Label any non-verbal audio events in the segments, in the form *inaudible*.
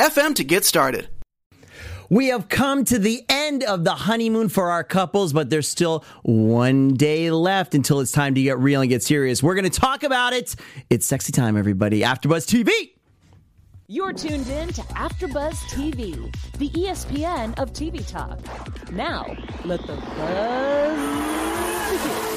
FM to get started. We have come to the end of the honeymoon for our couples, but there's still one day left until it's time to get real and get serious. We're going to talk about it. It's sexy time, everybody. AfterBuzz TV. You're tuned in to AfterBuzz TV, the ESPN of TV talk. Now, let the buzz begin.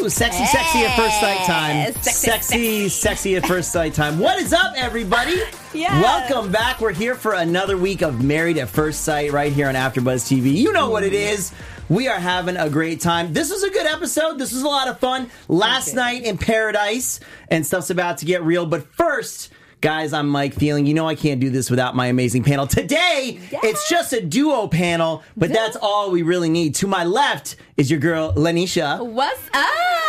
Woo! Sexy, sexy at first sight time. Sexy, Sexy, sexy at first sight time. What is up, everybody? *laughs* Welcome back. We're here for another week of Married at First Sight right here on AfterBuzz TV. You know what it is. We are having a great time. This was a good episode. This was a lot of fun. Last night in paradise, and stuff's about to get real. But first, Guys, I'm Mike Feeling. You know I can't do this without my amazing panel. Today, it's just a duo panel, but that's all we really need. To my left is your girl, Lanisha. What's up?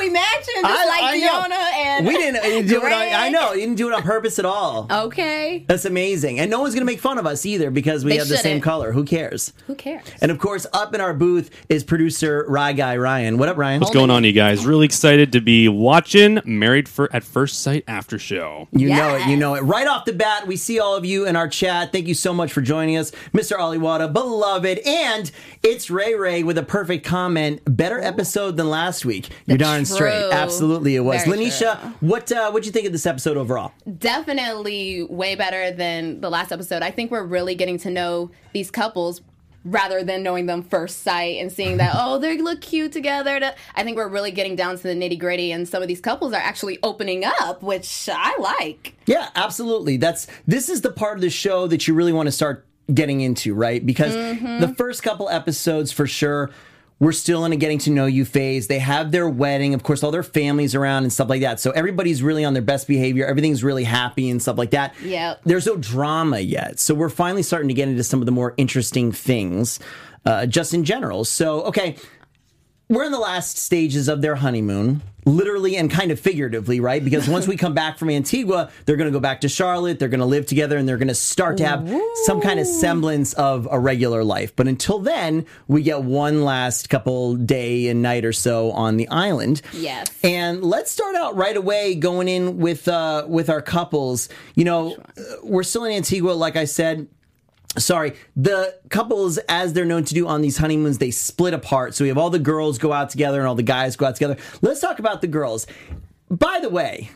I like how we matching, just I- like I know. Fiona and We didn't, you didn't do it. On, I know you didn't do it on purpose at all. Okay, That's amazing, and no one's gonna make fun of us either because we They have the same color. Who cares? who cares? And of course, up in our booth is producer Rye Guy Ryan. What up, Ryan? What's going on, you guys? Really excited to be watching Married for at First Sight after show. You know it. You know it. Right off the bat, we see all of you in our chat. Thank you so much for joining us, Mr. Aliwada, beloved, and it's Ray Ray with a perfect comment. Better episode than last week. You're darn True. Straight. Absolutely, it was. Very Lanisha, true. what uh, what you think of this episode overall? Definitely way better than the last episode. I think we're really getting to know these couples rather than knowing them first sight and seeing that *laughs* oh they look cute together. I think we're really getting down to the nitty gritty, and some of these couples are actually opening up, which I like. Yeah, absolutely. That's this is the part of the show that you really want to start getting into, right? Because the first couple episodes for sure we're still in a getting to know you phase. They have their wedding, of course, all their families around and stuff like that. So everybody's really on their best behavior. Everything's really happy and stuff like that. Yep. There's no drama yet. So we're finally starting to get into some of the more interesting things, uh, just in general. So, okay, we're in the last stages of their honeymoon, literally and kind of figuratively, right? Because once we come back from Antigua, they're going to go back to Charlotte, they're going to live together, and they're going to start to have some kind of semblance of a regular life. But until then, we get one last couple day and night or so on the island. Yes. And let's start out right away going in with uh, with our couples. You know, uh, we're still in Antigua, like I said sorry the couples as they're known to do on these honeymoons they split apart. So we have all the girls go out together and all the guys go out together. Let's talk about the girls. By the way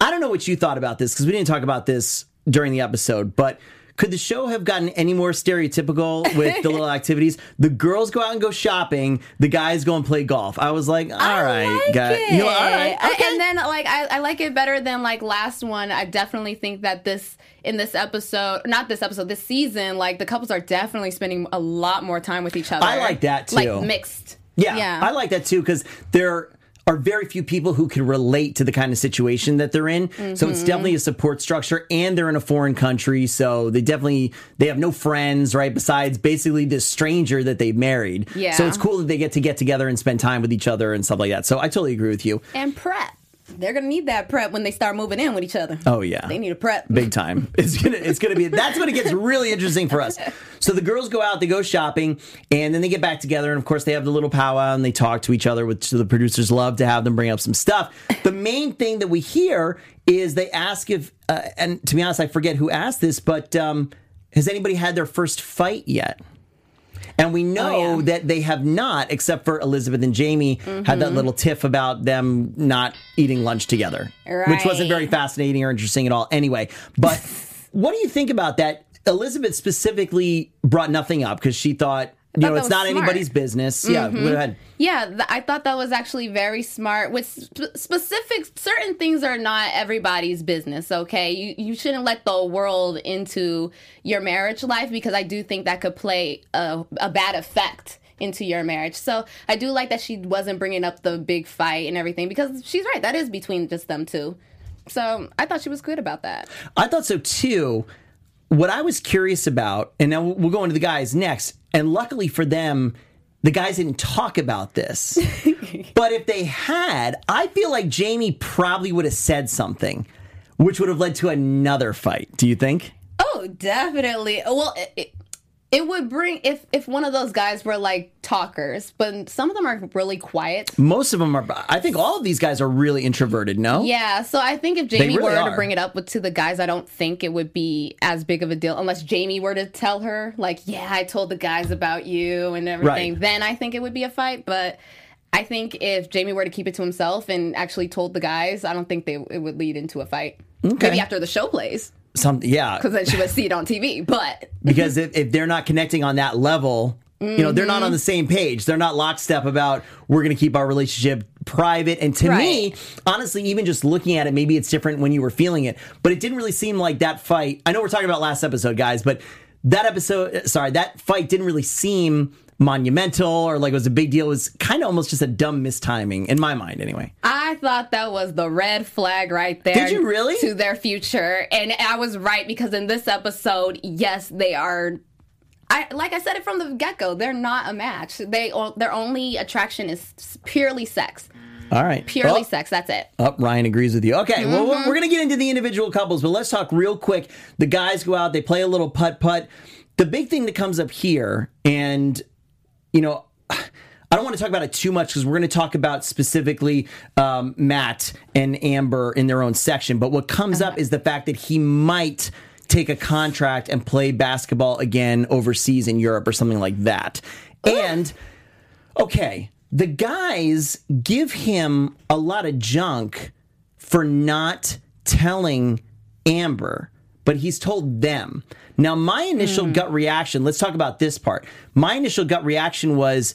i don't know what you thought about this because we didn't talk about this during the episode but could the show have gotten any more stereotypical with the little *laughs* activities? The girls go out and go shopping. The guys go and play golf. I was like, all right, like guy. it. You know, all right, I- And then like I, I like it better than like last one. I definitely think that this in this episode, not this episode, this season, like the couples are definitely spending a lot more time with each other. I like that, too. Like mixed. Yeah, Yeah. I like that too because there are very few people who can relate to the kind of situation that they're in. So Mm-hmm. it's definitely a support structure, and they're in a foreign country, so they definitely they have no friends, right? Besides basically this stranger that they married. Yeah. So it's cool that they get to get together and spend time with each other and stuff like that. So I totally agree with you. and prep. They're gonna need that prep when they start moving in with each other. Oh yeah, They need a prep. big time. *laughs* It's gonna it's gonna be that's when it gets really interesting for us. So the girls go out, they go shopping, and then they get back together, and of course they have the little powwow and they talk to each other, which the producers love to have them bring up some stuff. The main thing that we hear is they ask if, uh, and to be honest, I forget who asked this, but um, has anybody had their first fight yet? And we know Oh, yeah. that they have not, except for Elizabeth and Jamie, had Mm-hmm. that little tiff about them not eating lunch together, which wasn't very fascinating or interesting at all. Anyway, but *laughs* what do you think about that? Elizabeth specifically brought nothing up because she thought, you know, it's not smart. Mm-hmm. anybody's business. Yeah, go ahead. Yeah, th- I thought that was actually very smart. With sp- specific, certain things are not everybody's business. Okay, you you shouldn't let the world into your marriage life because I do think that could play a, a bad effect into your marriage. So I do like that she wasn't bringing up the big fight and everything because she's right. That is between just them two. So I thought she was good about that. I thought so too. What I was curious about, and now we'll go into the guys next, and luckily for them, the guys didn't talk about this. *laughs* but if they had, I feel like Jamie probably would have said something, which would have led to another fight. Do you think? Oh, definitely. Well, it, it, it would bring if if one of those guys were like talkers, but some of them are really quiet. Most of them are. I think all of these guys are really introverted. No. Yeah, so I think if Jamie really were are. to bring it up with to the guys, I don't think it would be as big of a deal unless Jamie were to tell her like, "Yeah, I told the guys about you and everything." Right. Then I think it would be a fight, but I think if Jamie were to keep it to himself and actually told the guys, I don't think they it would lead into a fight. Okay. Maybe after the show plays, Some. Yeah. because then she would see it on TV. But *laughs* because if, if they're not connecting on that level, you know, they're not Mm-hmm. on the same page. They're not lockstep about we're going to keep our relationship private. And to me, honestly, even just looking at it, maybe it's different when you were feeling it, but it didn't really seem like that fight. I know we're talking about last episode, guys, but that episode, sorry, that fight didn't really seem monumental or like it was a big deal. It was kind of almost just a dumb mistiming in my mind, anyway. I thought that was the red flag right there. Did you really? To their future. And I was right because in this episode, yes, they are. I like I said it from the get go. They're not a match. They their only attraction is purely sex. All right. Purely Oh. sex. That's it. Oh, Ryan agrees with you. Okay, well, we're, Mm-hmm. we're going to get into the individual couples, but let's talk real quick. The guys go out, they play a little putt putt. The big thing that comes up here, and, you know, I don't want to talk about it too much because we're going to talk about specifically um, Matt and Amber in their own section. But what comes up is the fact that he might take a contract and play basketball again overseas in Europe or something like that. And okay, the guys give him a lot of junk for not telling Amber, but he's told them. Now, my initial hmm. gut reaction, let's talk about this part. My initial gut reaction was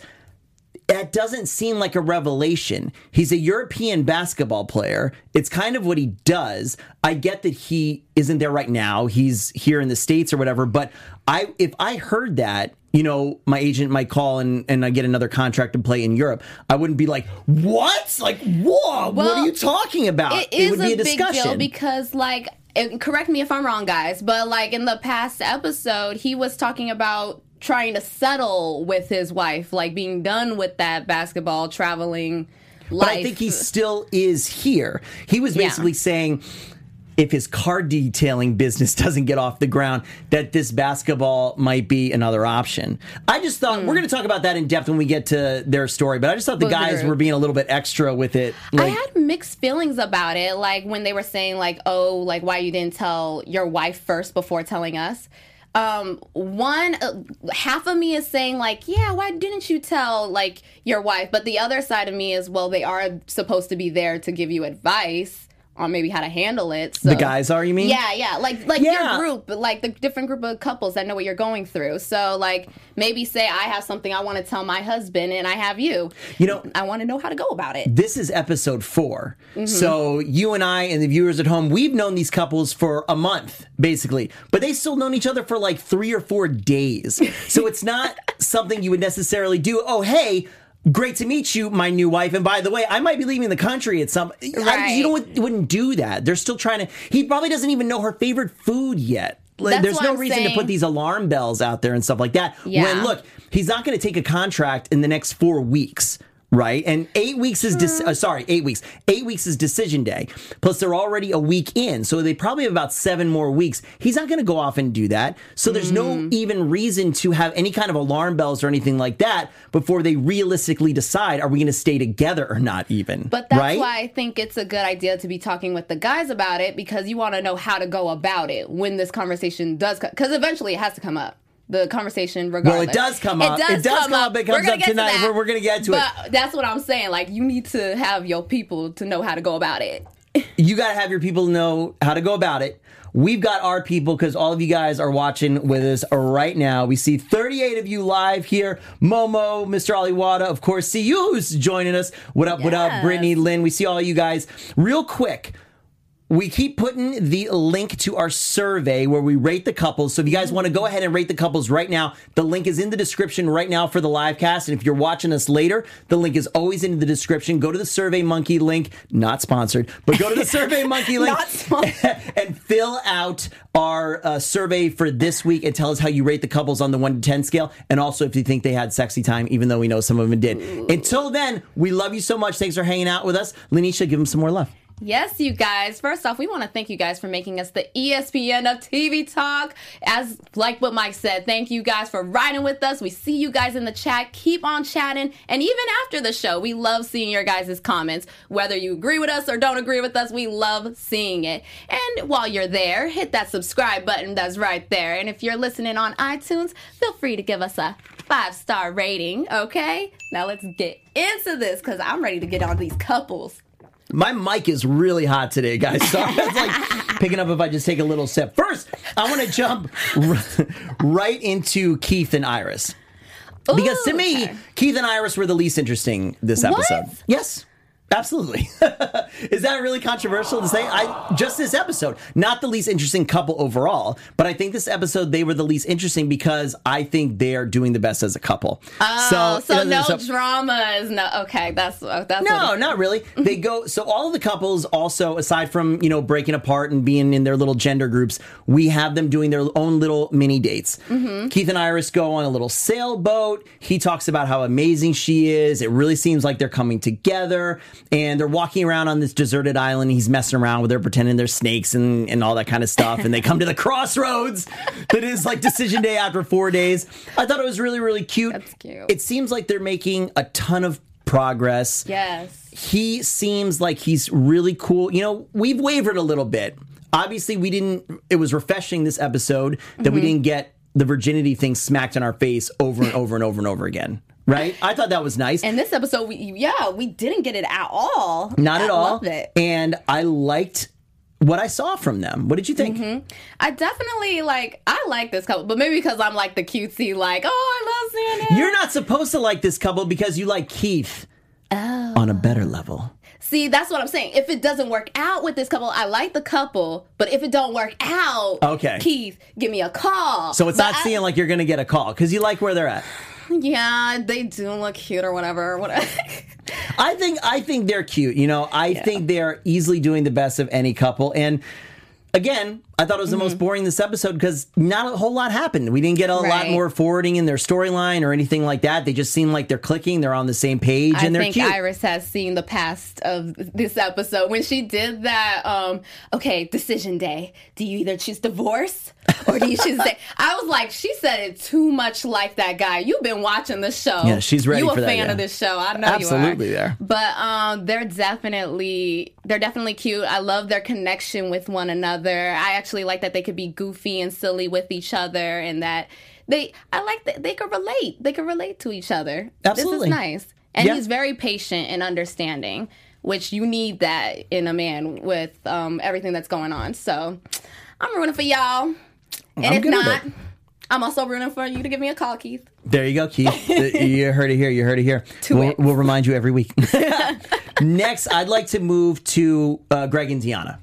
that doesn't seem like a revelation. He's a European basketball player. It's kind of what he does. I get that he isn't there right now. He's here in the States or whatever, but I if I heard that, you know, my agent might call and, and I get another contract to play in Europe, I wouldn't be like, What? Like, whoa, what are you talking about? It is would be a, a, big discussion. deal because, like, and correct me if I'm wrong, guys, but like in the past episode, he was talking about trying to settle with his wife, like being done with that basketball traveling life. But I think he still is here. He was Yeah. basically saying if his car detailing business *laughs* doesn't get off the ground, that this basketball might be another option. I just thought Hmm. we're going to talk about that in depth when we get to their story, but I just thought the the guys group. were being a little bit extra with it. I had mixed feelings about it, like when they were saying, like, "Oh, like why you didn't tell your wife first before telling us." Um, one uh, half of me is saying, like, "Yeah, why didn't you tell like your wife?" But the other side of me is, well, they are supposed to be there to give you advice on maybe how to handle it. So the guys are, you mean? yeah, yeah, like like Yeah. your group, like the different group of couples that know what you're going through. So like maybe say I have something I want to tell my husband, and I have you. You know- I want to know how to go about it. This is episode 4 Mm-hmm. So you and I and the viewers at home, we've known these couples for a month, basically. But they still known each other for like three or four days. So it's not *laughs* something you would necessarily do. Oh, hey, great to meet you, my new wife. And by the way, I might be leaving the country at some. I, you know? Wouldn't do that. They're still trying to. He probably doesn't even know her favorite food yet. Like, That's there's no I'm reason to put these alarm bells out there and stuff like that. Yeah. When look, he's not going to take a contract in the next four weeks. Right, and eight weeks is dis- uh, sorry, eight weeks. Eight weeks is decision day. Plus, they're already a week in, so they probably have about seven more weeks. He's not going to go off and do that. So there's no Mm. even reason to have any kind of alarm bells or anything like that before they realistically decide are we going to stay together or not. Even, But that's right? why I think it's a good idea to be talking with the guys about it because you want to know how to go about it when this conversation does come. Because eventually it has to come up. The conversation, regardless. Well, it does come up. It does come up. It comes up get to tonight. We're- we're gonna get to it. But that's what I'm saying. Like, you need to have your people to know how to go about it. *laughs* you got to have your people know how to go about it. We've got our people because all of you guys are watching with us right now. We see 38 of you live here. Momo, Mr. Aliwada, of course. See you who's joining us. What up, what up, Brittany, Lynn. We see all you guys. Real quick, we keep putting the link to our survey where we rate the couples. So if you guys want to go ahead and rate the couples right now, the link is in the description right now for the live cast. And if you're watching us later, the link is always in the description. Go to the Survey Monkey link, not sponsored, but go to the Survey *laughs* Monkey link Not sponsored. *laughs* and fill out our uh, survey for this week and tell us how you rate the couples on the 1 to 10 scale. And also if you think they had sexy time, even though we know some of them did. Until then, we love you so much. Thanks for hanging out with us. Lanisha, give them some more love. Yes, you guys. First off, we want to thank you guys for making us the ESPN of TV talk. As like what Mike said, thank you guys for riding with us. We see you guys in the chat. Keep on chatting. And even after the show, we love seeing your guys' comments. Whether you agree with us or don't agree with us, we love seeing it. And while you're there, hit that subscribe button that's right there. And if you're listening on iTunes, feel free to give us a five star rating, okay? Now let's get into this because I'm ready to get on these couples. My mic is really hot today, guys. So it's like *laughs* picking up if I just take a little sip. First, I want to jump r- right into Keith and Iris. Because to me, okay. Keith and Iris were the least interesting this What? episode. Yes. Absolutely. *laughs* Is that really controversial to say? I just this episode, not the least interesting couple overall, but I think this episode they were the least interesting because I think they are doing the best as a couple. Oh, so, you know, no so- drama is no okay. That's that's no, not really. They go so all of the couples also aside from, you know, breaking apart and being in their little gender groups, we have them doing their own little mini dates. Mm-hmm. Keith and Iris go on a little sailboat. He talks about how amazing she is. It really seems like they're coming together and they're walking around on this deserted island. He's messing around with her pretending they're snakes and and all that kind of stuff and they come to the crossroads that is like decision day after 4 days. I thought it was really really cute. That's cute. It seems like they're making a ton of progress yes. he seems like he's really cool. You know, we've wavered a little bit. Obviously, we didn't, it was refreshing this episode that we Mm-hmm. didn't get the virginity thing smacked in our face over and over and over and over again. Right? I thought that was nice. And this episode, we yeah, we didn't get it at all. Not I at all. And I liked what I saw from them. What did you think? Mm-hmm. I definitely like. I like this couple, but maybe because I'm like the cutesy, like, oh, I love seeing it. You're not supposed to like this couple because you like Keith Oh. on a better level. See, that's what I'm saying. If it doesn't work out with this couple, I like the couple, but if it don't work out, Okay. Keith, give me a call. So it's But not I- seeing like you're going to get a call because you like where they're at. *laughs* Yeah, they do look cute or whatever. Whatever. *laughs* I think I think they're cute. You know, I think they're easily doing the best of any couple. And again, I thought it was the Mm-hmm. most boring this episode because not a whole lot happened. We didn't get a lot more forwarding in their storyline or anything like that. They just seem like they're clicking. They're on the same page I and they're think. Iris has seen the past of this episode when she did that. Um, okay, decision day. Do you either choose divorce or do you choose? *laughs* Say, I was like, she said it too much like that guy. You've been watching the show. Yeah, she's ready You a that, fan yeah. of this show? I know Absolutely you are. there. But um, they're definitely they're definitely cute. I love their connection with one another. I actually like that they could be goofy and silly with each other, and that they I like that they could relate. They could relate to each other. Absolutely. This is nice. And Yeah. he's very patient and understanding, which you need that in a man with um, everything that's going on. So I'm rooting for y'all. And I'm if good not. I'm also rooting for you to give me a call, Keith. There you go, Keith. *laughs* you heard it here. You heard it here. Two We'll, we'll remind you every week. *laughs* *laughs* Next, I'd like to move to uh, Greg and Deanna.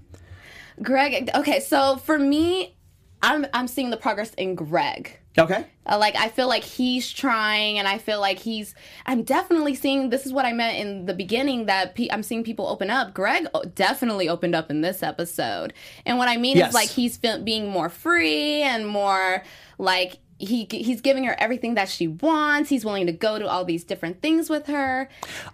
Greg, okay, so for me, I'm I'm seeing the progress in Greg. Okay. Uh, like I feel like he's trying, and I feel like he's. I'm definitely seeing. This is what I meant in the beginning that pe- I'm seeing people open up. Greg definitely opened up in this episode, and what I mean Yes. is like he's feel- being more free and more like he he's giving her everything that she wants. He's willing to go to all these different things with her.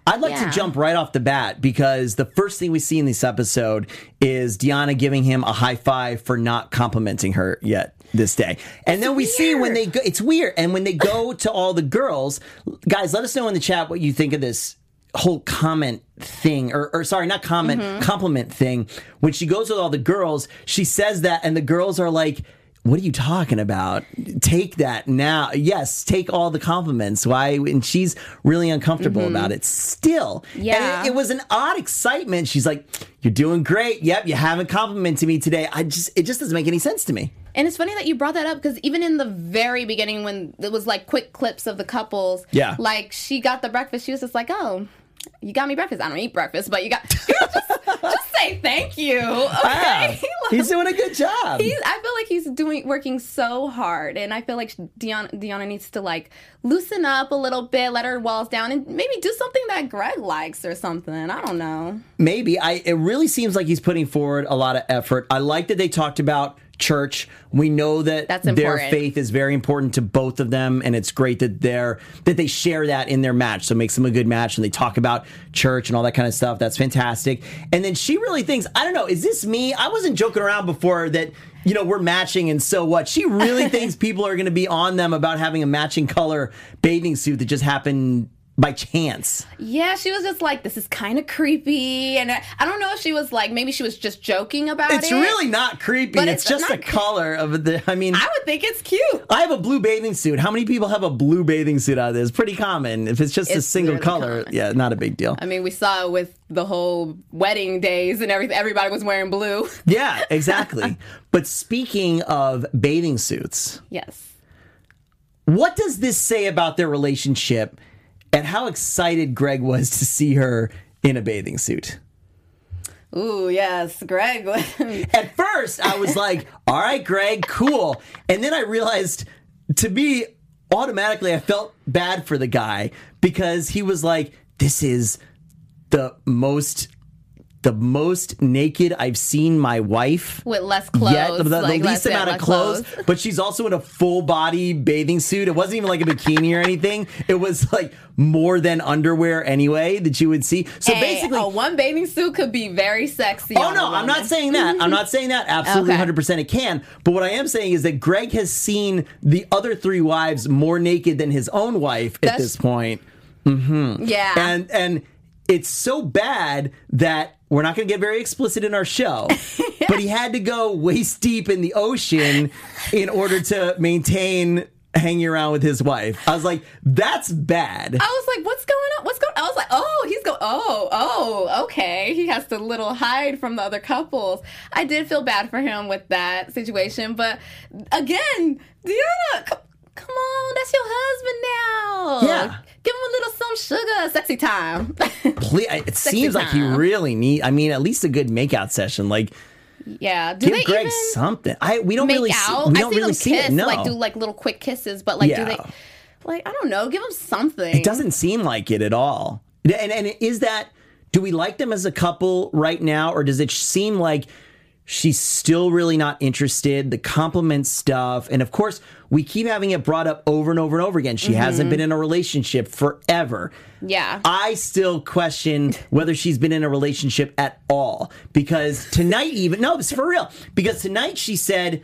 I'd like Yeah. to jump right off the bat because the first thing we see in this episode is Deanna giving him a high five for not complimenting her yet this day. And then we see when they go, it's weird. And when they go *laughs* to all the girls, guys, let us know in the chat what you think of this whole comment thing or, or sorry not comment Mm-hmm. compliment thing when she goes with all the girls she says that and the girls are like what are you talking about? Take that now. Yes, take all the compliments. Why? And she's really uncomfortable about it still. And Mm-hmm. Yeah. it, it was an odd excitement. She's like, You're doing great. Yep, you haven't complimented me today. I just, it just doesn't make any sense to me. And it's funny that you brought that up because even in the very beginning, when it was like quick clips of the couples, Yeah. like she got the breakfast, she was just like, "Oh, you got me breakfast. I don't eat breakfast, but you got *laughs* say thank you. Wow. Okay. He's doing a good job. He's, I feel like he's doing working so hard, and I feel like Deanna, Deanna needs to like loosen up a little bit, let her walls down, and maybe do something that Greg likes or something. I don't know. Maybe I. It really seems like he's putting forward a lot of effort. I like that they talked about church. We know that That's their important. faith is very important to both of them, and it's great that they're that they share that in their match. So it makes them a good match, and they talk about church and all that kind of stuff. That's fantastic. And then she really thinks, I don't know, is this me? I wasn't joking around before that. You know, we're matching, and so what? She really *laughs* thinks people are going to be on them about having a matching color bathing suit that just happened by chance. Yeah, she was just like, this is kind of creepy, and I, I don't know if she was like, maybe she was just joking about It's it. It's really not creepy. But It's, it's just the color of the. I mean, I would think it's cute. I have a blue bathing suit. How many people have a blue bathing suit out of this? Pretty common. If it's just a single color, common. yeah, not a big deal. I mean, we saw it with the whole wedding days and everything. Everybody was wearing blue. *laughs* Yeah, exactly. but speaking of bathing suits, yes. what does this say about their relationship and how excited Greg was to see her in a bathing suit? Ooh, yes, Greg. *laughs* At first, I was like, all right, Greg, cool. And then I realized to me, automatically, I felt bad for the guy because he was like, this is the most. The most naked I've seen my wife with less clothes. yet, the, the like, least amount of less clothes, but she's also in a full body bathing suit. It wasn't even like a bikini or anything. It was like more than underwear anyway that you would see. So Hey, basically, a one bathing suit could be very sexy. Oh no, I'm not saying that. I'm not saying that. Absolutely, Okay. 100% it can. But what I am saying is that Greg has seen the other three wives more naked than his own wife at this point, mm-hmm. Yeah. and and it's so bad that we're not going to get very explicit in our show. but he *laughs* had to go waist deep in the ocean in order to maintain hanging around with his wife. I was like, that's bad. I was like, what's going on? What's going I was like, oh, he's going, oh, oh, okay. He has to little hide from the other couples. I did feel bad for him with that situation. But again, Deanna, come on, that's your husband now. Yeah. Give him a little some sugar, sexy time. *laughs* Ple- It seems like he really need. I mean, at least a good makeout session. Like, yeah. Do give Greg something. I we don't make really out? see. We I don't see really them see kiss, it. No, like do like little quick kisses, but like do they like I don't know, give them something. it doesn't seem like it at all. And and is that? Do we like them as a couple right now, or does it seem like she's still really not interested? The compliment stuff, and of course, we keep having it brought up over and over and over again. She mm-hmm. hasn't been in a relationship forever. Yeah. I still question whether she's been in a relationship at all because tonight even no, it's for real. Because tonight she said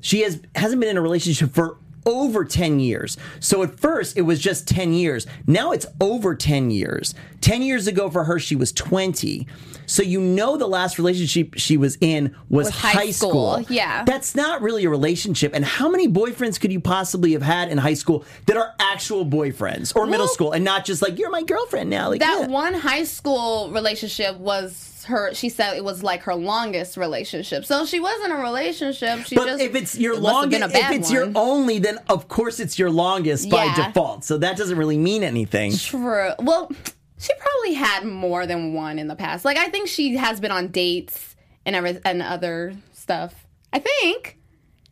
she has hasn't been in a relationship for over 10 years. So at first it was just 10 years. Now it's over 10 years. 10 years ago for her she was 20. So you know the last relationship she was in was, Was high high school. school, yeah. That's not really a relationship. And how many boyfriends could you possibly have had in high school that are actual boyfriends or middle school and not just like you're my girlfriend now? Like that yeah. one high school relationship was her she said it was like her longest relationship so she was in a relationship she But just if it's your it longest, if it's your only, then of course it's your longest by default. So that doesn't really mean anything. True. Well, she probably had more than one in the past. Like I think she has been on dates and every, and other stuff. I think.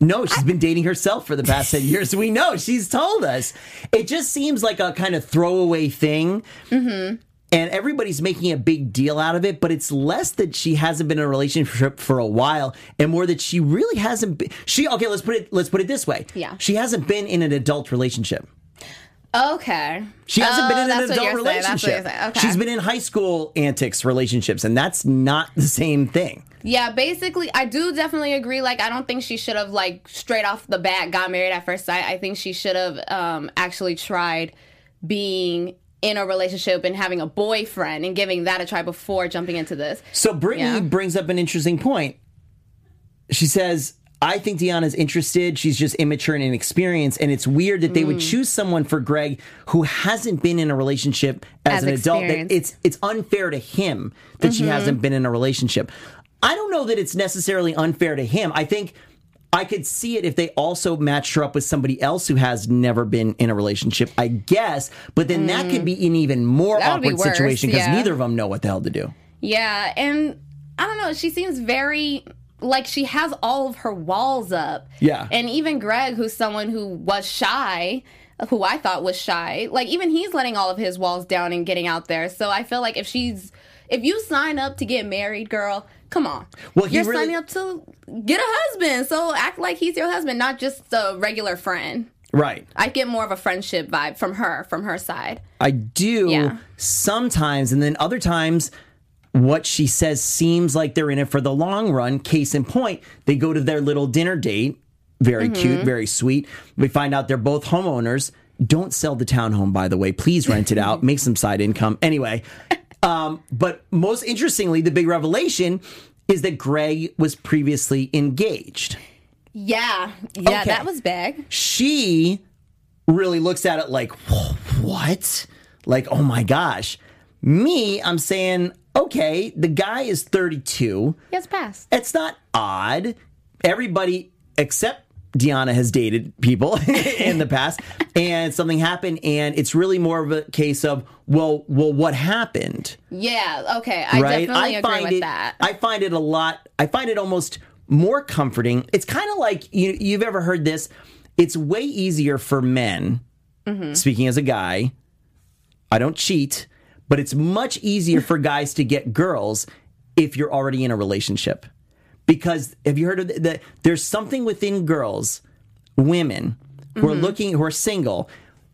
No, she's been dating herself for the past 10 years. We know. She's told us. It just seems like a kind of throwaway thing. Mm-hmm. And everybody's making a big deal out of it, but it's less that she hasn't been in a relationship for a while and more that she really hasn't been she okay, let's put it let's put it this way. Yeah. She hasn't been in an adult relationship. Okay. She hasn't Oh, been in an adult you're saying. That's what you're relationship. Okay. She's been in high school antics relationships, and that's not the same thing. Yeah, basically, I do definitely agree. Like, I don't think she should have like straight off the bat got married at first sight. I think she should have um, actually tried being in a relationship and having a boyfriend and giving that a try before jumping into this. So Brittany Yeah. brings up an interesting point. She says, I think Deanna's interested. She's just immature and inexperienced. And it's weird that they would Mm. choose someone for Greg who hasn't been in a relationship as, As an adult. That it's it's unfair to him that Mm-hmm. she hasn't been in a relationship. I don't know that it's necessarily unfair to him. I think I could see it if they also matched her up with somebody else who has never been in a relationship, I guess. But then that could be an even more Mm. That awkward worse, situation because yeah. neither of them know what the hell to do. Yeah, and I don't know. She seems very like she has all of her walls up. Yeah. And even Greg, who's someone who was shy, who I thought was shy, like even he's letting all of his walls down and getting out there. So I feel like if she's if you sign up to get married, girl, come on. Well, you're really- signing up to get a husband, so act like he's your husband, not just a regular friend. Right. I get more of a friendship vibe from her, from her side. I do Yeah. sometimes, and then other times, what she says seems like they're in it for the long run. Case in point, they go to their little dinner date. Very mm-hmm. cute, very sweet. We find out they're both homeowners. Don't sell the townhome, by the way. Please rent it out. *laughs* Make some side income. Anyway, um, but most interestingly, the big revelation is that Greg was previously engaged. Yeah, yeah, Okay. that was big. she really looks at it like, what? Like, oh my gosh. Me, I'm saying, okay, the guy is 32. Yes, passed. It's not odd. Everybody except Deanna has dated people *laughs* in the past, *laughs* and something happened, and it's really more of a case of, well, well, what happened? Yeah, okay, I right? definitely I agree find with it. that. I find it a lot. I find it almost more comforting. It's kind of like you. You've ever heard this? It's way easier for men. Mm-hmm. Speaking as a guy, I don't cheat, but it's much easier for guys to get girls if you're already in a relationship. Because have you heard of that? There's something within girls, women who are Mm-hmm. looking, who are single.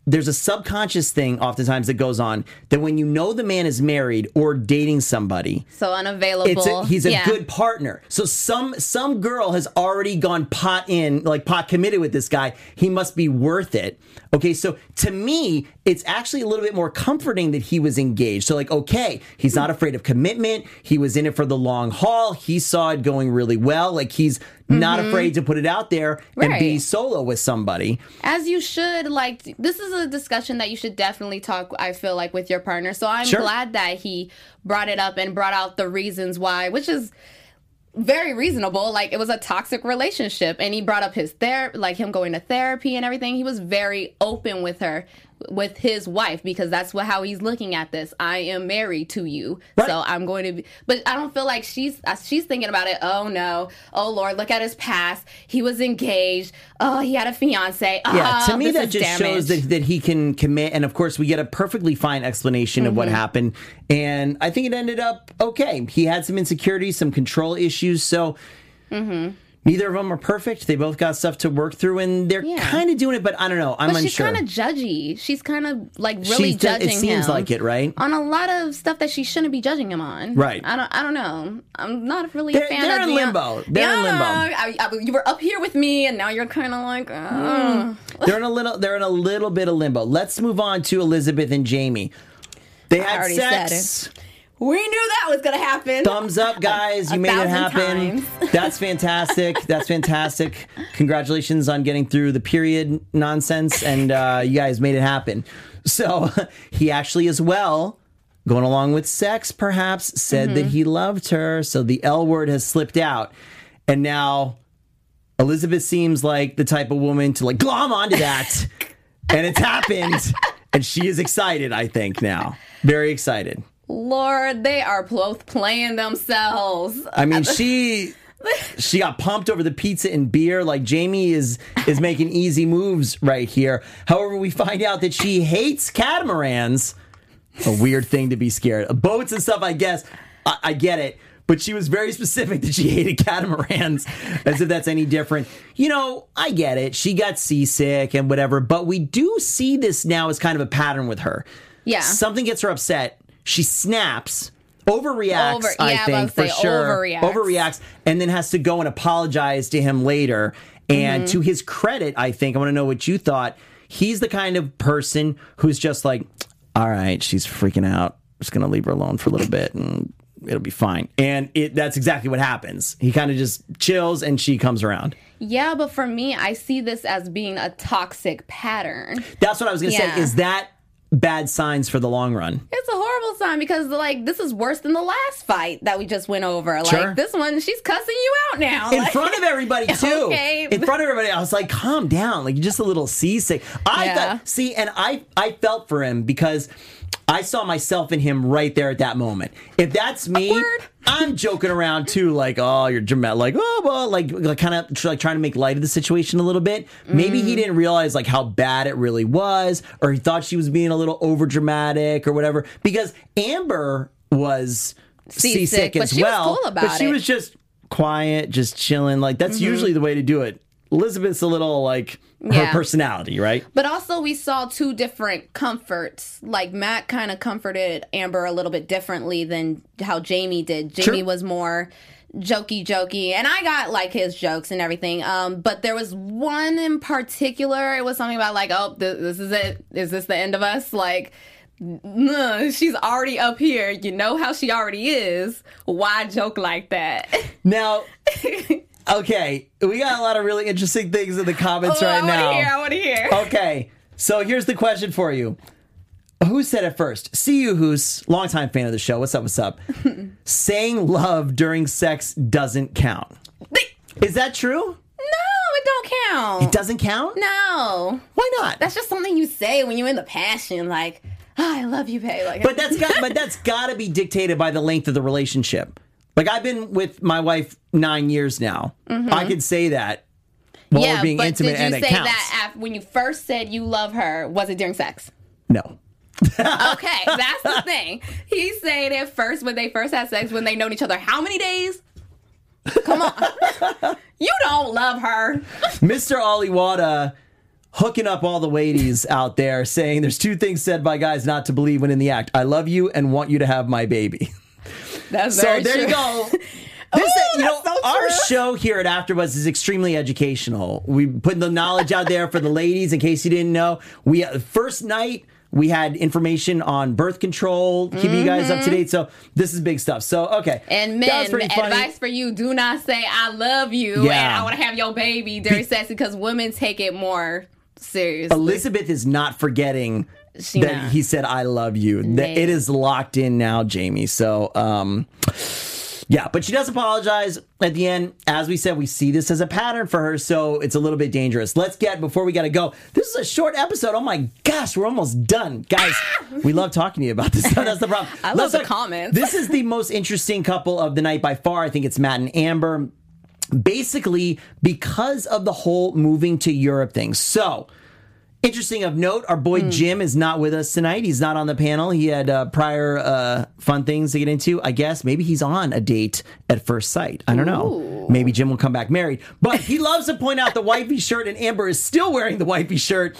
There's a subconscious thing oftentimes that goes on that when you know the man is married or dating somebody, so unavailable. a, he's a Yeah. good partner. So some some girl has already gone pot in, like pot committed with this guy. He must be worth it. Okay, so to me, it's actually a little bit more comforting that he was engaged. So like, okay, he's not afraid of commitment. He was in it for the long haul. He saw it going really well. Like he's not afraid to put it out there and be Mm-hmm. Solo with somebody. As you should, like this is a discussion that you should definitely talk. I feel like with your partner. So I'm Sure. glad that he brought it up and brought out the reasons why, which is very reasonable. Like it was a toxic relationship, and he brought up his therapy, like him going to therapy and everything. He was very open with her, with his wife, because that's what how he's looking at this. I am married to you, Right. so I'm going to be. But I don't feel like she's uh, she's thinking about it. Oh no, oh Lord, look at his past. He was engaged. Oh, he had a fiance. Yeah, Ah, to me that just shows that, that he can commit, and of course we get a perfectly fine explanation of what Mm-hmm. happened, and I think it ended up okay. He had some insecurities, some control issues, so neither of them are perfect. They both got stuff to work through, and they're. Yeah. kind of doing it. But I don't know. I'm But she's kind of judgy. She's kind of like really She's judging it seems him like it, right? on a lot of stuff that she shouldn't be judging him on. Right. I don't. I don't know. I'm not really They're- a fan they're of in Deion- limbo. They're in limbo. I, I, you were up here with me, and now you're kind of like. uh. they're in a little. They're in a little bit of limbo. Let's move on to Elizabeth and Jamie. They had already said sex. We knew that was gonna happen. Thumbs up, guys. A You made it happen. *laughs* That's fantastic. That's fantastic. Congratulations on getting through the period nonsense, and uh, you guys made it happen. So *laughs* he actually, as well, going along with sex, perhaps, said Mm-hmm. that he loved her. So the L word has slipped out. And now Elizabeth seems like the type of woman to like glom onto that. *laughs* and it's happened. And she is excited, I think, now. Very excited. Lord, they are both playing themselves. I mean, *laughs* she she got pumped over the pizza and beer. Like Jamie is is making easy moves right here. However, we find out that she hates catamarans. A weird thing to be scared of. Boats and stuff, I guess. I, I get it. But she was very *laughs* specific that she hated catamarans, as if that's any different. You know, I get it. She got seasick and whatever, but we do see this now as kind of a pattern with her. Yeah. Something gets her upset. She snaps, overreacts, Over- I yeah, I think, for sure. overreacts. overreacts, and then has to go and apologize to him later. And Mm-hmm. to his credit, I think, I want to know what you thought. He's the kind of person who's just like, all right, she's freaking out. Just going to leave her alone for a little bit and it'll be fine. And it, that's exactly what happens. He kind of just chills and she comes around. Yeah, but for me, I see this as being a toxic pattern. That's what I was going to Yeah. say. Is that bad signs for the long run? It's a horrible sign because like this is worse than the last fight that we just went over. Like Sure. this one, she's cussing you out now. in Like- front of everybody *laughs* too. Okay. In front of everybody, I was like, "Calm down, like you're just a little seasick." I Yeah. thought, see, and I I felt for him because I saw myself in him right there at that moment. If that's me, Awkward. I'm joking around too, like, oh, you're dramatic, like, oh, well, like, like kind of tr- like trying to make light of the situation a little bit. Maybe Mm. he didn't realize like how bad it really was, or he thought she was being a little over dramatic or whatever. Because Amber was Seasick, seasick, as well, cool but she it. was just quiet, just chilling. Like that's usually the way to do it. Elizabeth's a little like her personality, right? But also, we saw two different comforts. Like Matt kind of comforted Amber a little bit differently than how Jamie did. Jamie Sure. was more jokey, jokey, and I got like his jokes and everything. Um, but there was one in particular. It was something about like, oh, th- this is it. Is this the end of us? Like. She's already up here. You know how she already is. Why joke like that? Now, *laughs* okay, we got a lot of really interesting things in the comments Oh, right I now. want to hear. I want to hear. Okay, so here's the question for you. Who said it first? See you, who's longtime fan of the show. What's up? What's up? *laughs* Saying love during sex doesn't count. Is that true? No, it don't count. It doesn't count. No. Why not? That's just something you say when you're in the passion, like, oh, I love you, babe. Like, but that's got but *laughs* that's got to be dictated by the length of the relationship. Like I've been with my wife nine years now. Mm-hmm. I could say that while yeah, we're being but intimate did you say counts. that af when you first said you love her? Was it during sex? no. Okay, *laughs* that's the thing. He's saying it first when they first had sex, when they known each other. How many days? Come on, *laughs* you don't love her. Mr. Aliwada hooking up all the ladies out there saying there's two things said by guys not to believe when in the act. I love you and want you to have my baby. *laughs* That's So there true. you go. *laughs* This, Ooh, you know, so our show here at AfterBuzz is extremely educational. We put the knowledge out there for the ladies in case you didn't know. We uh, first night we had information on birth control, keeping you guys up to date. So this is big stuff. So okay, Mm-hmm. And men, advice for you: do not say "I love you" and "I want to have your baby" during sex because women take it more seriously. Elizabeth is not forgetting She that he said "I love you." That it is locked in now, Jamie. So, um, yeah, but she does apologize at the end. As we said, we see this as a pattern for her, so it's a little bit dangerous. Let's get before we got to go. This is a short episode. Oh my gosh, we're almost done, guys. we love talking to you about this. *laughs* That's the problem. I love the comments. This is the most interesting couple of the night by far. I think it's Matt and Amber basically because of the whole moving to Europe thing. So, interesting of note, our boy Jim is not with us tonight. He's not on the panel. He had uh, prior uh, fun things to get into. I guess maybe he's on a date at first sight. I don't know. Maybe Jim will come back married. But he *laughs* loves to point out the wifey shirt, and Amber is still wearing the wifey shirt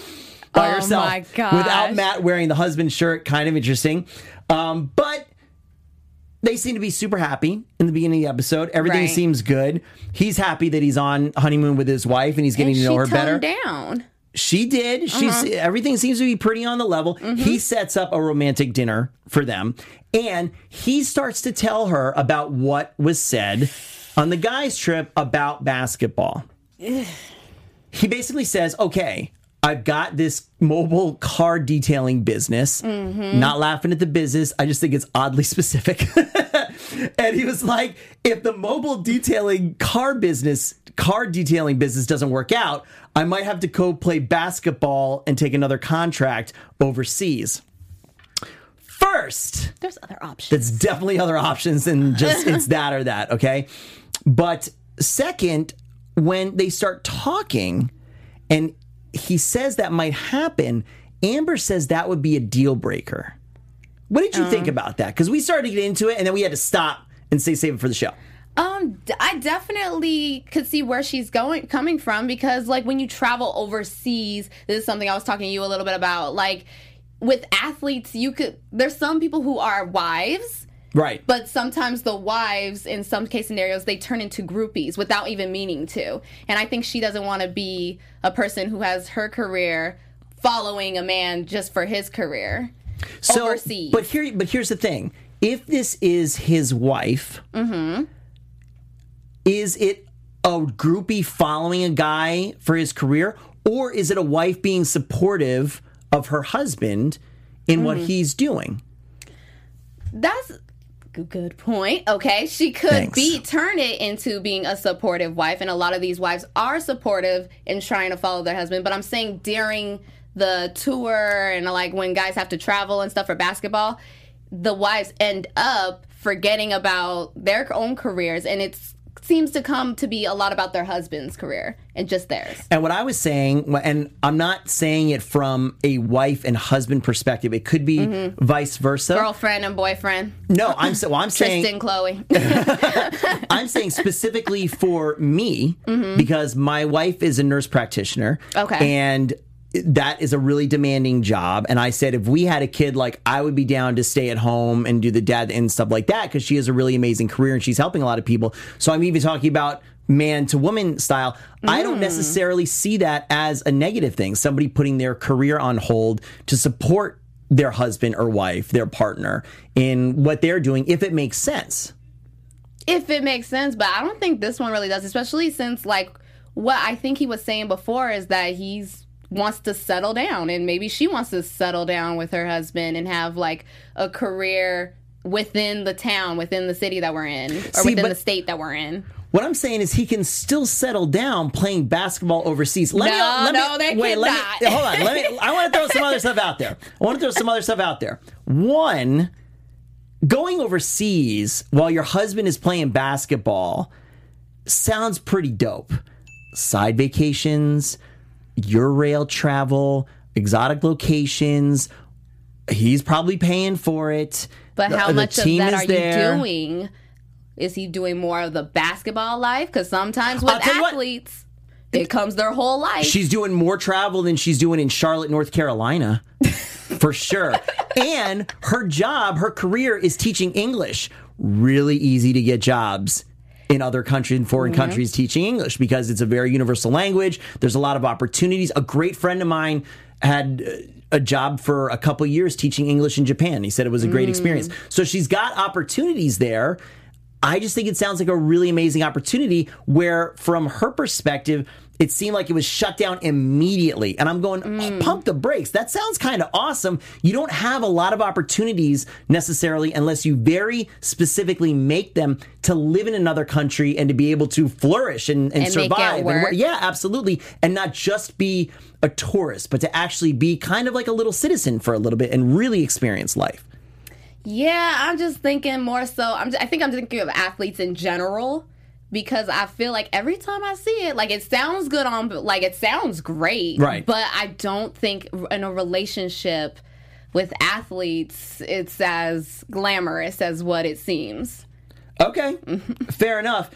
by Oh herself without Matt wearing the husband shirt. Kind of interesting. Um, but they seem to be super happy in the beginning of the episode. Everything Right. seems good. He's happy that he's on honeymoon with his wife and he's getting and to know her better. down. She did. She's Uh-huh. everything seems to be pretty on the level. Mm-hmm. He sets up a romantic dinner for them, and he starts to tell her about what was said on the guys' trip about basketball. he basically says, "Okay, I've got this mobile car detailing business. Mm-hmm. Not laughing at the business. I just think it's oddly *laughs* specific." And he was like, "If the mobile detailing car business, car detailing business doesn't work out, I might have to go play basketball and take another contract overseas." First, There's other options. it's definitely other options than just *laughs* it's that or that, okay? But second, when they start talking and he says that might happen, Amber says that would be a deal breaker. What did you Uh. think about that? Because we started to get into it and then we had to stop and say save it for the show. Um, I definitely could see where she's going coming from because like when you travel overseas, this is something I was talking to you a little bit about. Like with athletes, you could there's some people who are wives, Right. but sometimes the wives in some case scenarios they turn into groupies without even meaning to. And I think she doesn't want to be a person who has her career following a man just for his career. So, overseas. But here, but here's the thing: if this is his wife, Mm-hmm. is it a groupie following a guy for his career, or is it a wife being supportive of her husband in what Mm-hmm. he's doing? That's good point. Okay, she could Thanks. be turn it into being a supportive wife, and a lot of these wives are supportive in trying to follow their husband. But I'm saying during the tour and like when guys have to travel and stuff for basketball, the wives end up forgetting about their own careers and it seems to come to be a lot about their husband's career and just theirs. And what I was saying, and I'm not saying it from a wife and husband perspective. It could be mm-hmm. vice versa. Girlfriend and boyfriend. no, I'm so well, I'm *laughs* saying Tristan, Khloé. *laughs* *laughs* I'm saying specifically for me mm-hmm. because my wife is a nurse practitioner. Okay. And that is a really demanding job. And I said, if we had a kid, like I would be down to stay at home and do the dad and stuff like that because she has a really amazing career and she's helping a lot of people. So I'm even talking about man to woman style. I don't hmm. necessarily see that as a negative thing. Somebody putting their career on hold to support their husband or wife, their partner in what they're doing, if it makes sense. if it makes sense, but I don't think this one really does, especially since like what I think he was saying before is that he's wants to settle down and maybe she wants to settle down with her husband and have like a career within the town, within the city that we're in, or See, within the state that we're in. What I'm saying is he can still settle down playing basketball overseas. Let me, No, me, no, they wait, let cannot. me, hold on. Let me, I want to throw some other stuff out there. I want to throw some other stuff out there. One, going overseas while your husband is playing basketball sounds pretty dope. Side vacations, Eurail travel, exotic locations. He's probably paying for it. But how the much of that are there. you doing? Is he doing more of the basketball life? Because sometimes with you what. athletes, it comes their whole life. She's doing more travel than she's doing in Charlotte, North Carolina. *laughs* For sure. and her job, her career is teaching English. Really easy to get jobs in other countries, in foreign countries, teaching English because it's a very universal language. There's a lot of opportunities. A great friend of mine had uh, a job for a couple years teaching English in Japan. He said it was a great experience. So she's got opportunities there. I just think it sounds like a really amazing opportunity where, from her perspective, it seemed like it was shut down immediately. And I'm going, oh, mm. pump the brakes. That sounds kind of awesome. You don't have a lot of opportunities necessarily unless you very specifically make them to live in another country and to be able to flourish and, and, And survive. and. Yeah, absolutely. And not just be a tourist, but to actually be kind of like a little citizen for a little bit and really experience life. Yeah, I'm just thinking more so. I'm. I think I'm thinking of athletes in general because I feel like every time I see it, like it sounds good on, like it sounds great, Right. But I don't think in a relationship with athletes, it's as glamorous as what it seems. Okay, *laughs* fair enough.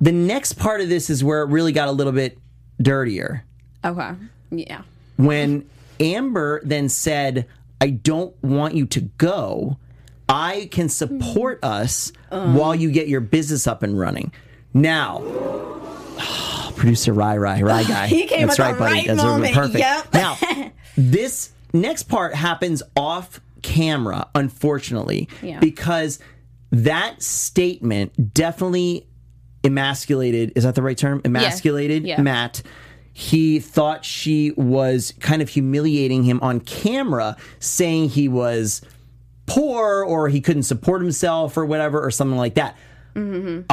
The next part of this is where it really got a little bit dirtier. Okay. Yeah. When Amber then said, I don't want you to go, I can support mm-hmm. us uh-huh. while you get your business up and running. Now, *sighs* producer Rai Rai Rai *laughs* guy. He came That's at right, the buddy. right That's moment. perfect. Yep. Now, *laughs* this next part happens off camera, unfortunately, Yeah. because that statement definitely emasculated. Is that the right term? Emasculated Yeah. Matt. He thought she was kind of humiliating him on camera, saying he was poor or he couldn't support himself or whatever or something like that. I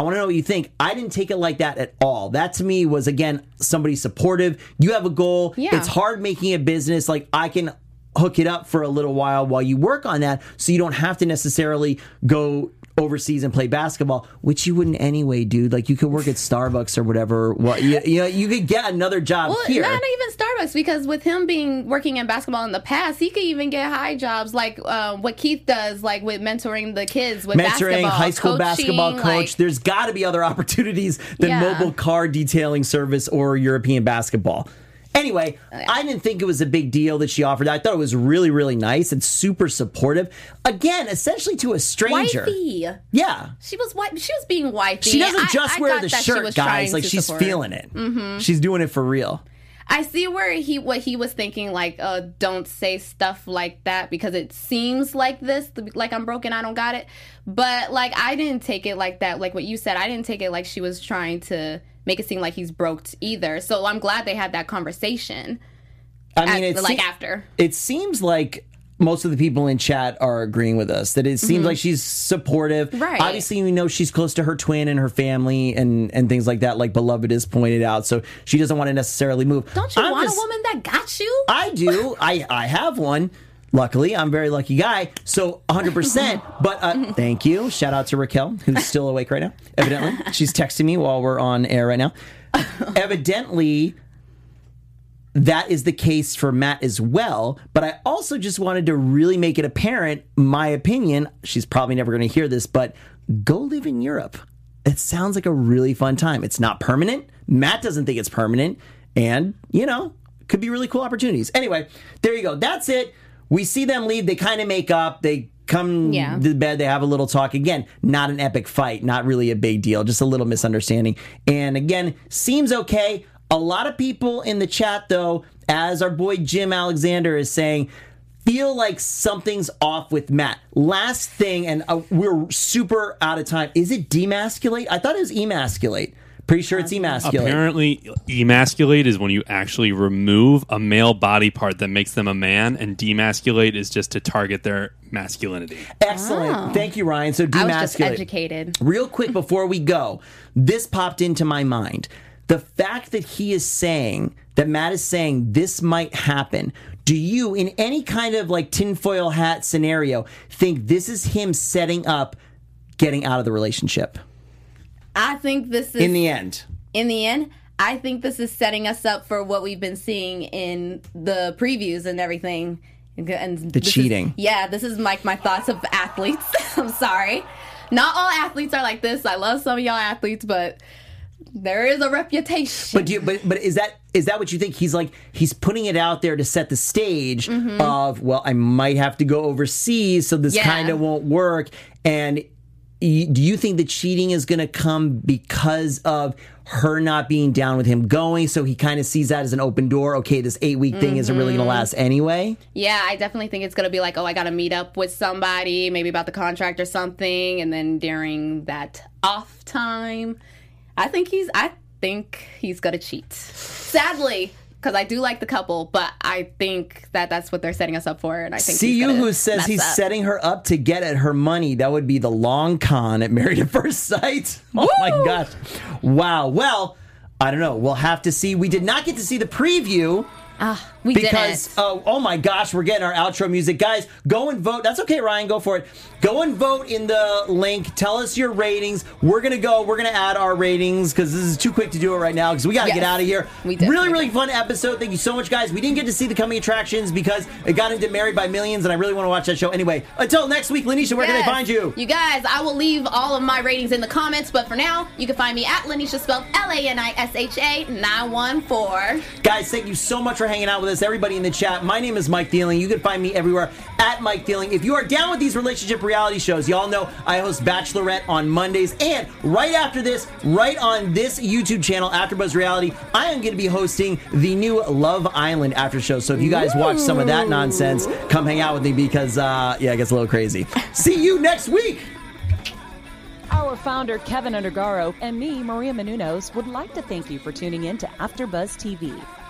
want to know what you think. I didn't take it like that at all. That to me was again somebody supportive. You have a goal. Yeah. It's hard making a business. Like I can hook it up for a little while while you work on that, so you don't have to necessarily go overseas and play basketball, which you wouldn't anyway, dude. Like you could work at Starbucks or whatever. Well, you, you know, you could get another job Well, here. not even Starbucks because with him being working in basketball in the past, he could even get high jobs like uh, what Keith does, like with mentoring the kids with mentoring basketball, high school basketball coach. like- There's got to be other *laughs* opportunities than Yeah. mobile car detailing service or European basketball. Anyway, I didn't think it was a big deal that she offered that. I thought it was really, really nice and super supportive. Again, essentially to a stranger. wifey. Yeah. She was wi- She was being wifey. She doesn't just I wear got the shirt, guys. Like she's support. feeling it. She's doing it for real. I see where he what he was thinking like uh don't say stuff like that because it seems like this like I'm broken I don't got it but like I didn't take it like that like what you said I didn't take it like she was trying to make it seem like he's broke either so I'm glad they had that conversation I mean, at- it's like after it seems like most of the people in chat are agreeing with us that it seems like she's supportive. Mm-hmm. Right. Obviously, we know she's close to her twin and her family and and things like that. Like beloved has pointed out, so she doesn't want to necessarily move. Don't you I'm want just- a woman that got you? I do. I I have one. Luckily, I'm a very lucky guy. So 100%. *laughs* But uh, thank you. Shout out to Raquel, who's still awake right now, evidently. She's texting me while we're on air right now. *laughs* Evidently, that is the case for Matt as well. But I also just wanted to really make it apparent, my opinion. She's probably never going to hear this, but go live in Europe. It sounds like a really fun time. It's not permanent. Matt doesn't think it's permanent. And, you know, could be really cool opportunities. Anyway, there you go. That's it. We see them leave. They kind of make up. They come Yeah. to bed. They have a little talk. Again, not an epic fight. Not really a big deal. Just a little misunderstanding. And again, seems okay. A lot of people in the chat, though, as our boy Jim Alexander is saying, feel like something's off with Matt. Last thing, and uh, we're super out of time. Is it demasculate? I thought it was emasculate. Pretty sure it's emasculate. Apparently, emasculate is when you actually remove a male body part that makes them a man, and demasculate is just to target their masculinity. Excellent. Oh. Thank you, Ryan. So I was just demasculate. educated. Real quick *laughs* before we go, this popped into my mind. The fact that he is saying that Matt is saying this might happen. Do you, in any kind of like tinfoil hat scenario, think this is him setting up getting out of the relationship I think this is in the end? in the end, I think this is setting us up for what we've been seeing in the previews and everything. And The this is- cheating. yeah, this is like my thoughts of athletes. *laughs* I'm sorry. Not all athletes are like this. I love some of y'all athletes, but there is a reputation. But do you, but but is that is that what you think? He's like he's putting it out there to set the stage mm-hmm. of well, I might have to go overseas, so this Yeah. kind of won't work. And do you think the cheating is going to come because of her not being down with him going? So he kind of sees that as an open door. Okay, this eight week thing isn't really going to mm-hmm. last anyway. Yeah, I definitely think it's gonna be like, oh, I gotta meet up with somebody, maybe about the contract or something, and then during that off time, I think he's, I think he's gonna cheat. Sadly, because I do like the couple, but I think that that's what they're setting us up for, and I think See you who says he's up. setting her up to get at her money. That would be the long con at Married at First Sight. *laughs* Oh my gosh. Wow. Well, I don't know. We'll have to see. We did not get to see the preview. Ah, we because didn't. oh, oh my gosh, we're getting our outro music, guys. Go and vote. That's okay, Ryan. Go for it. Go and vote in the link. Tell us your ratings. We're gonna go. We're gonna add our ratings because this is too quick to do it right now because we gotta Yes. get out of here. We did. Really, really fun episode. Thank you so much, guys. We didn't get to see the coming attractions because it got into Married by Millions, and I really want to watch that show. Anyway, until next week, Lanisha, where can Yes. they find you? You guys, I will leave all of my ratings in the comments, but for now, you can find me at Lanisha spelled L A N I S H A 914. Guys, thank you so much for hanging out with us. Everybody in the chat. My name is Mike Dealing. You can find me everywhere at Mike Dealing. If you are down with these relationship reality shows, y'all know I host Bachelorette on Mondays. And right after this, right on this YouTube channel, AfterBuzz Reality, I am going to be hosting the new Love Island after show. So if you guys watch some of that nonsense, come hang out with me because, uh, yeah, it gets a little crazy. *laughs* See you next week. Our founder, Kevin Undergaro, and me, Maria Menounos, would like to thank you for tuning in to AfterBuzz TV.